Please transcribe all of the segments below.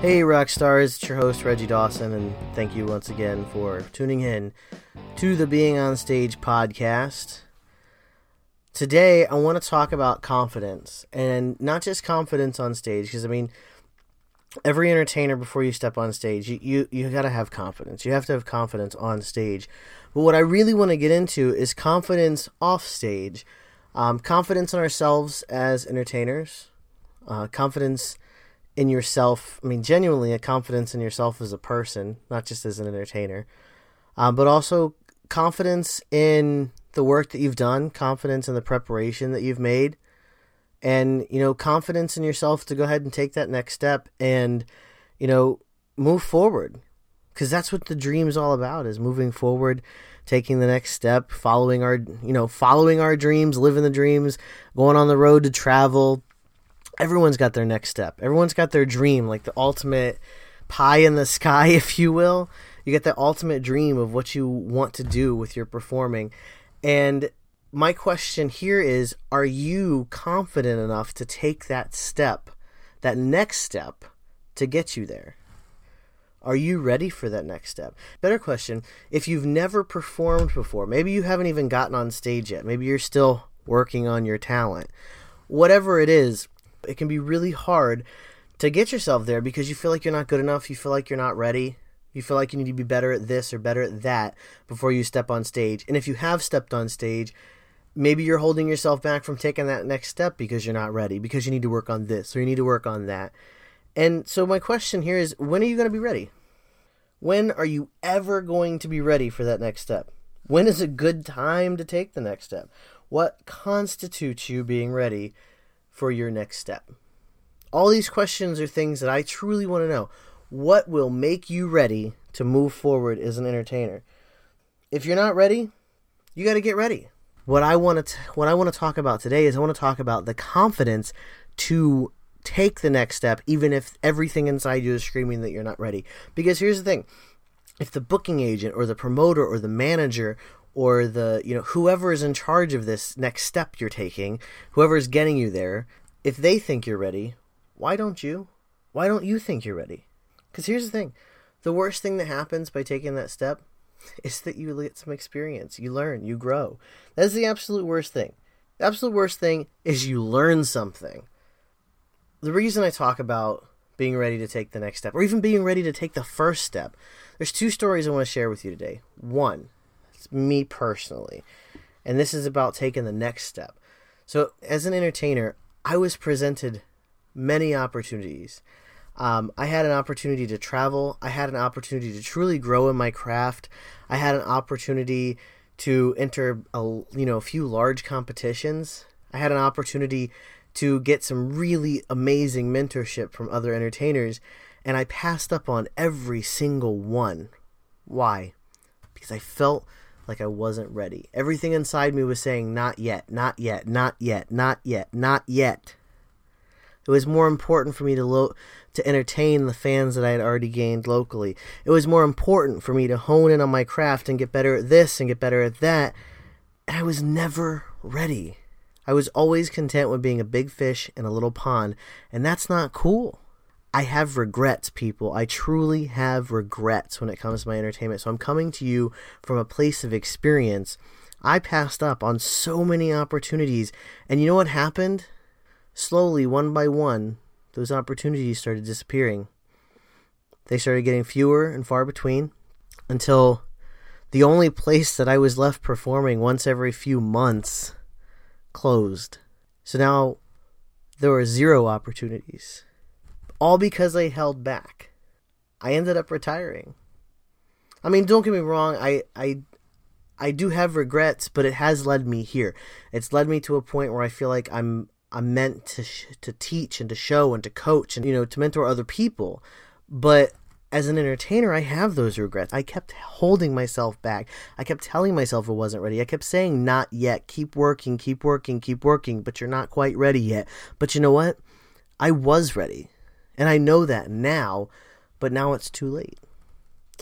Hey, rock stars, it's your host, Reggie Dawson, and thank you once again for tuning in to the Being on Stage podcast. Today, I want to talk about confidence, and not just confidence on stage, because I mean, every entertainer before you step on stage, you, you, you got to have confidence. You have to have confidence on stage. But what I really want to get into is confidence off stage, um, confidence in ourselves as entertainers, uh, confidence in yourself. I mean, genuinely, a confidence in yourself as a person, not just as an entertainer, um, but also confidence in the work that you've done, confidence in the preparation that you've made, and you know, confidence in yourself to go ahead and take that next step and you know, move forward. Cuz that's what the dream's all about is moving forward, taking the next step, following our, you know, following our dreams, living the dreams, going on the road to travel. Everyone's got their next step. Everyone's got their dream, like the ultimate pie in the sky, if you will. You get the ultimate dream of what you want to do with your performing. And my question here is Are you confident enough to take that step, that next step, to get you there? Are you ready for that next step? Better question if you've never performed before, maybe you haven't even gotten on stage yet, maybe you're still working on your talent. Whatever it is, it can be really hard to get yourself there because you feel like you're not good enough, you feel like you're not ready, you feel like you need to be better at this or better at that before you step on stage. And if you have stepped on stage, maybe you're holding yourself back from taking that next step because you're not ready, because you need to work on this or you need to work on that. And so, my question here is when are you going to be ready? When are you ever going to be ready for that next step? When is a good time to take the next step? What constitutes you being ready for your next step? All these questions are things that I truly want to know what will make you ready to move forward as an entertainer. If you're not ready, you got to get ready. What I want to what I want to talk about today is I want to talk about the confidence to take the next step even if everything inside you is screaming that you're not ready. Because here's the thing. If the booking agent or the promoter or the manager or the, you know, whoever is in charge of this next step you're taking, whoever is getting you there, if they think you're ready, why don't you? Why don't you think you're ready? Because here's the thing the worst thing that happens by taking that step is that you get some experience. You learn, you grow. That's the absolute worst thing. The absolute worst thing is you learn something. The reason I talk about being ready to take the next step, or even being ready to take the first step, there's two stories I want to share with you today. One, me personally, and this is about taking the next step. So, as an entertainer, I was presented many opportunities. Um, I had an opportunity to travel. I had an opportunity to truly grow in my craft. I had an opportunity to enter a you know a few large competitions. I had an opportunity to get some really amazing mentorship from other entertainers, and I passed up on every single one. Why? Because I felt like I wasn't ready. Everything inside me was saying, not yet, not yet, not yet, not yet, not yet. It was more important for me to lo- to entertain the fans that I had already gained locally. It was more important for me to hone in on my craft and get better at this and get better at that. And I was never ready. I was always content with being a big fish in a little pond, and that's not cool. I have regrets, people. I truly have regrets when it comes to my entertainment. So I'm coming to you from a place of experience. I passed up on so many opportunities, and you know what happened? Slowly, one by one, those opportunities started disappearing. They started getting fewer and far between until the only place that I was left performing once every few months closed. So now there were zero opportunities. All because I held back. I ended up retiring. I mean, don't get me wrong, I I I do have regrets, but it has led me here. It's led me to a point where I feel like I'm I'm meant to sh- to teach and to show and to coach and you know to mentor other people. But as an entertainer, I have those regrets. I kept holding myself back. I kept telling myself I wasn't ready. I kept saying, not yet. Keep working, keep working, keep working, but you're not quite ready yet. But you know what? I was ready. And I know that now, but now it's too late.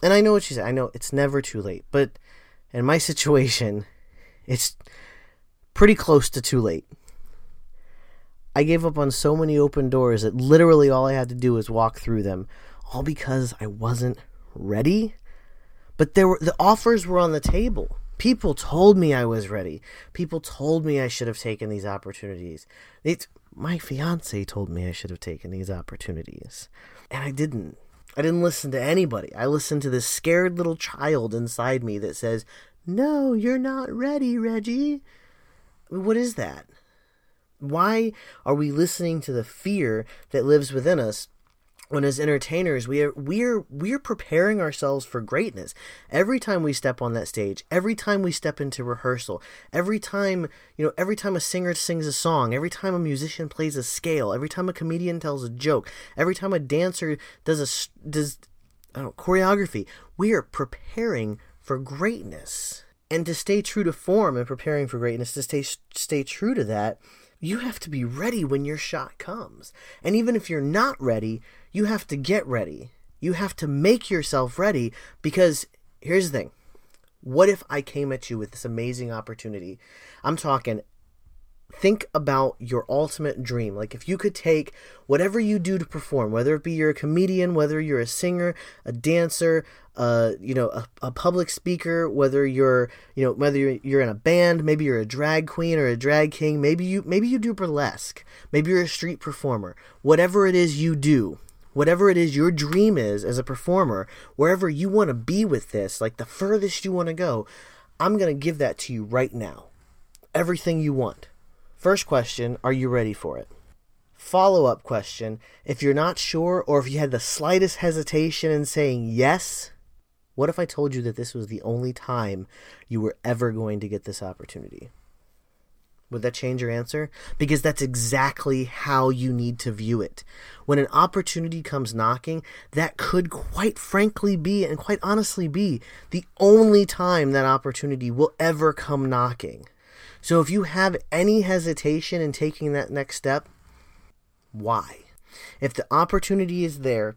And I know what she said. I know it's never too late. But in my situation, it's pretty close to too late. I gave up on so many open doors that literally all I had to do was walk through them all because I wasn't ready. But there were the offers were on the table. People told me I was ready. People told me I should have taken these opportunities. It's my fiance told me I should have taken these opportunities. And I didn't. I didn't listen to anybody. I listened to this scared little child inside me that says, No, you're not ready, Reggie. What is that? Why are we listening to the fear that lives within us when as entertainers we are we're we're preparing ourselves for greatness. Every time we step on that stage every time we step into rehearsal every time you know every time a singer sings a song every time a musician plays a scale every time a comedian tells a joke every time a dancer does a does know, choreography we are preparing for greatness. And to stay true to form and preparing for greatness to stay stay true to that you have to be ready when your shot comes. And even if you're not ready, you have to get ready. You have to make yourself ready because here's the thing. What if I came at you with this amazing opportunity? I'm talking think about your ultimate dream. Like if you could take whatever you do to perform, whether it be you're a comedian, whether you're a singer, a dancer, uh, you know, a, a public speaker, whether you're, you know, whether you're, you're in a band, maybe you're a drag queen or a drag king, maybe you maybe you do burlesque, maybe you're a street performer. Whatever it is you do, whatever it is your dream is as a performer, wherever you want to be with this, like the furthest you want to go, I'm going to give that to you right now. Everything you want. First question Are you ready for it? Follow up question If you're not sure, or if you had the slightest hesitation in saying yes, what if I told you that this was the only time you were ever going to get this opportunity? Would that change your answer? Because that's exactly how you need to view it. When an opportunity comes knocking, that could quite frankly be, and quite honestly be, the only time that opportunity will ever come knocking. So if you have any hesitation in taking that next step, why? If the opportunity is there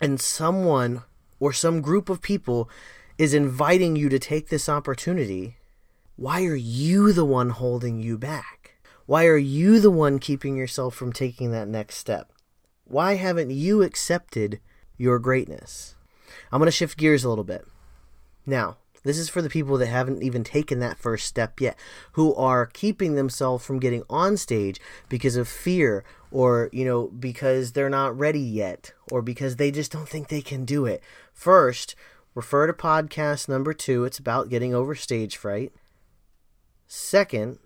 and someone or some group of people is inviting you to take this opportunity, why are you the one holding you back? Why are you the one keeping yourself from taking that next step? Why haven't you accepted your greatness? I'm going to shift gears a little bit. Now, this is for the people that haven't even taken that first step yet, who are keeping themselves from getting on stage because of fear or, you know, because they're not ready yet or because they just don't think they can do it. First, refer to podcast number two. It's about getting over stage fright. Second,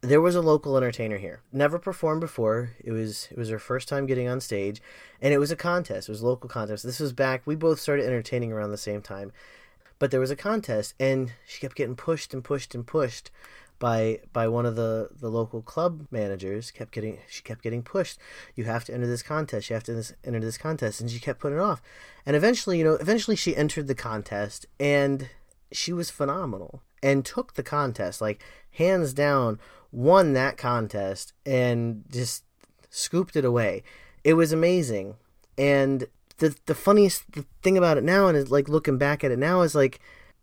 there was a local entertainer here. Never performed before. It was it was her first time getting on stage, and it was a contest. It was a local contest. This was back. We both started entertaining around the same time, but there was a contest, and she kept getting pushed and pushed and pushed by by one of the the local club managers. Kept getting she kept getting pushed. You have to enter this contest. You have to enter this contest, and she kept putting it off. And eventually, you know, eventually she entered the contest, and she was phenomenal and took the contest like hands down won that contest and just scooped it away it was amazing and the the funniest thing about it now and is like looking back at it now is like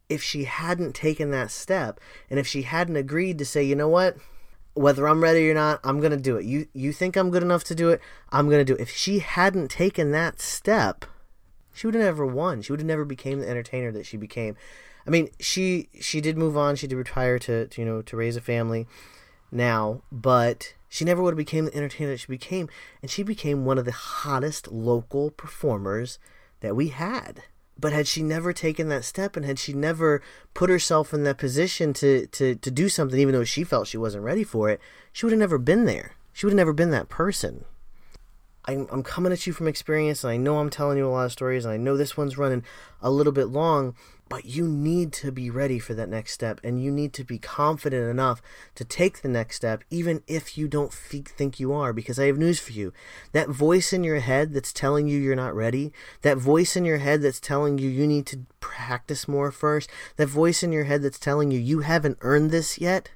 if she hadn't taken that step and if she hadn't agreed to say you know what? Whether I'm ready or not I'm going to do it. You you think I'm good enough to do it? I'm going to do it. If she hadn't taken that step she would have never won. She would have never became the entertainer that she became. I mean she she did move on. She did retire to, to you know to raise a family now but she never would have became the entertainer that she became, and she became one of the hottest local performers that we had. But had she never taken that step and had she never put herself in that position to, to, to do something, even though she felt she wasn't ready for it, she would have never been there. She would have never been that person. I'm, I'm coming at you from experience, and I know I'm telling you a lot of stories, and I know this one's running a little bit long, but you need to be ready for that next step, and you need to be confident enough to take the next step, even if you don't think you are. Because I have news for you that voice in your head that's telling you you're not ready, that voice in your head that's telling you you need to practice more first, that voice in your head that's telling you you haven't earned this yet,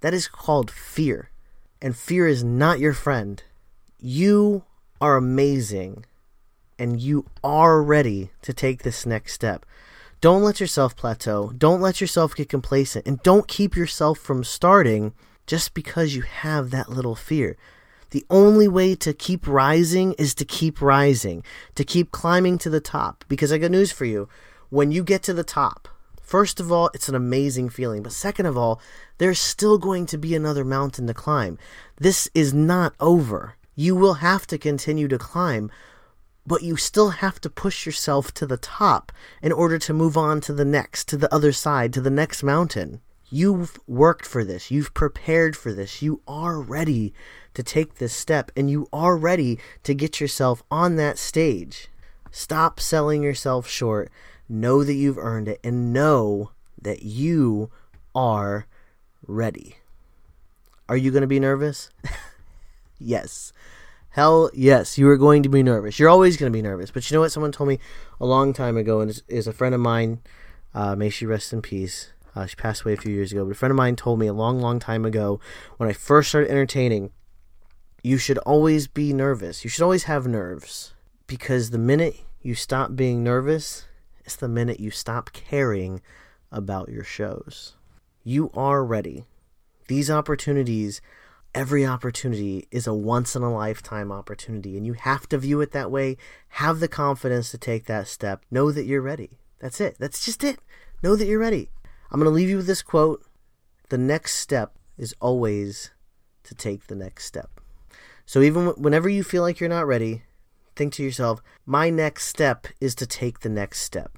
that is called fear. And fear is not your friend. You are amazing and you are ready to take this next step. Don't let yourself plateau. Don't let yourself get complacent. And don't keep yourself from starting just because you have that little fear. The only way to keep rising is to keep rising, to keep climbing to the top. Because I got news for you. When you get to the top, first of all, it's an amazing feeling. But second of all, there's still going to be another mountain to climb. This is not over. You will have to continue to climb, but you still have to push yourself to the top in order to move on to the next, to the other side, to the next mountain. You've worked for this. You've prepared for this. You are ready to take this step and you are ready to get yourself on that stage. Stop selling yourself short. Know that you've earned it and know that you are ready. Are you going to be nervous? yes. Hell yes, you are going to be nervous. You're always going to be nervous. But you know what? Someone told me a long time ago, and is, a friend of mine. Uh, may she rest in peace. Uh, she passed away a few years ago. But a friend of mine told me a long, long time ago when I first started entertaining, you should always be nervous. You should always have nerves because the minute you stop being nervous, it's the minute you stop caring about your shows. You are ready. These opportunities every opportunity is a once in a lifetime opportunity and you have to view it that way. Have the confidence to take that step. Know that you're ready. That's it. That's just it. Know that you're ready. I'm going to leave you with this quote. The next step is always to take the next step. So even whenever you feel like you're not ready think to yourself my next step is to take the next step.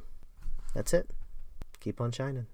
That's it. Keep on shining